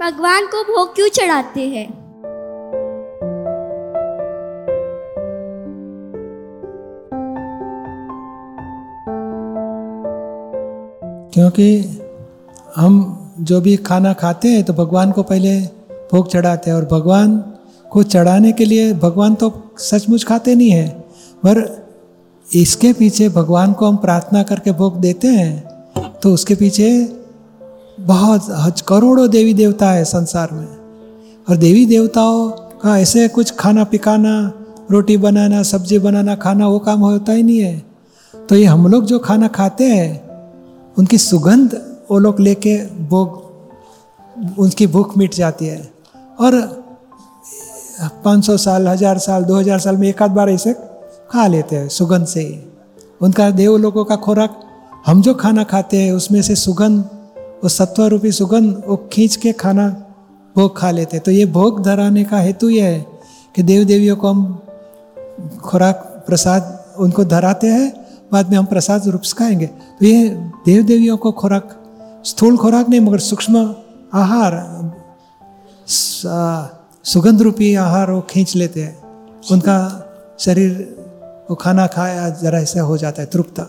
भगवान को भोग क्यों चढ़ाते हैं? क्योंकि हम जो भी खाना खाते हैं तो भगवान को पहले भोग चढ़ाते हैं। और भगवान को चढ़ाने के लिए भगवान तो सचमुच खाते नहीं है। पर इसके पीछे भगवान को हम प्रार्थना करके भोग देते हैं तो उसके पीछे बहुत हज करोड़ों देवी देवता है संसार में। और देवी देवताओं का ऐसे कुछ खाना पिकाना, रोटी बनाना, सब्ज़ी बनाना, खाना वो काम होता ही नहीं है। तो ये हम लोग जो खाना खाते हैं, उनकी सुगंध वो लोग लेके भोग, उनकी भूख मिट जाती है। और 500 साल, हज़ार साल 2000 साल में एक आध बार ऐसे खा लेते हैं सुगंध से ही। उनका देव लोगों का खुराक, हम जो खाना खाते हैं, उसमें से सुगंध वो सत्व रूपी सुगंध वो खींच के खाना भोग खा लेते। तो ये भोग धराने का हेतु यह है कि देव देवियों को हम खुराक, प्रसाद उनको धराते हैं, बाद में हम प्रसाद रूप से खाएँगे। तो ये देव देवियों को खुराक, स्थूल खुराक नहीं, मगर सूक्ष्म आहार सुगंध रूपी आहार वो खींच लेते हैं। उनका शरीर, वो खाना खाया जरा ऐसा हो जाता है, तृप्त।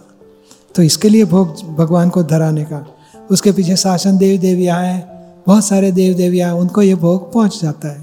तो इसके लिए भोग भगवान को धराने का उसके पीछे शासन देवी देवियाँ हैं बहुत सारे देव देवियाँ उनको ये भोग पहुँच जाता है।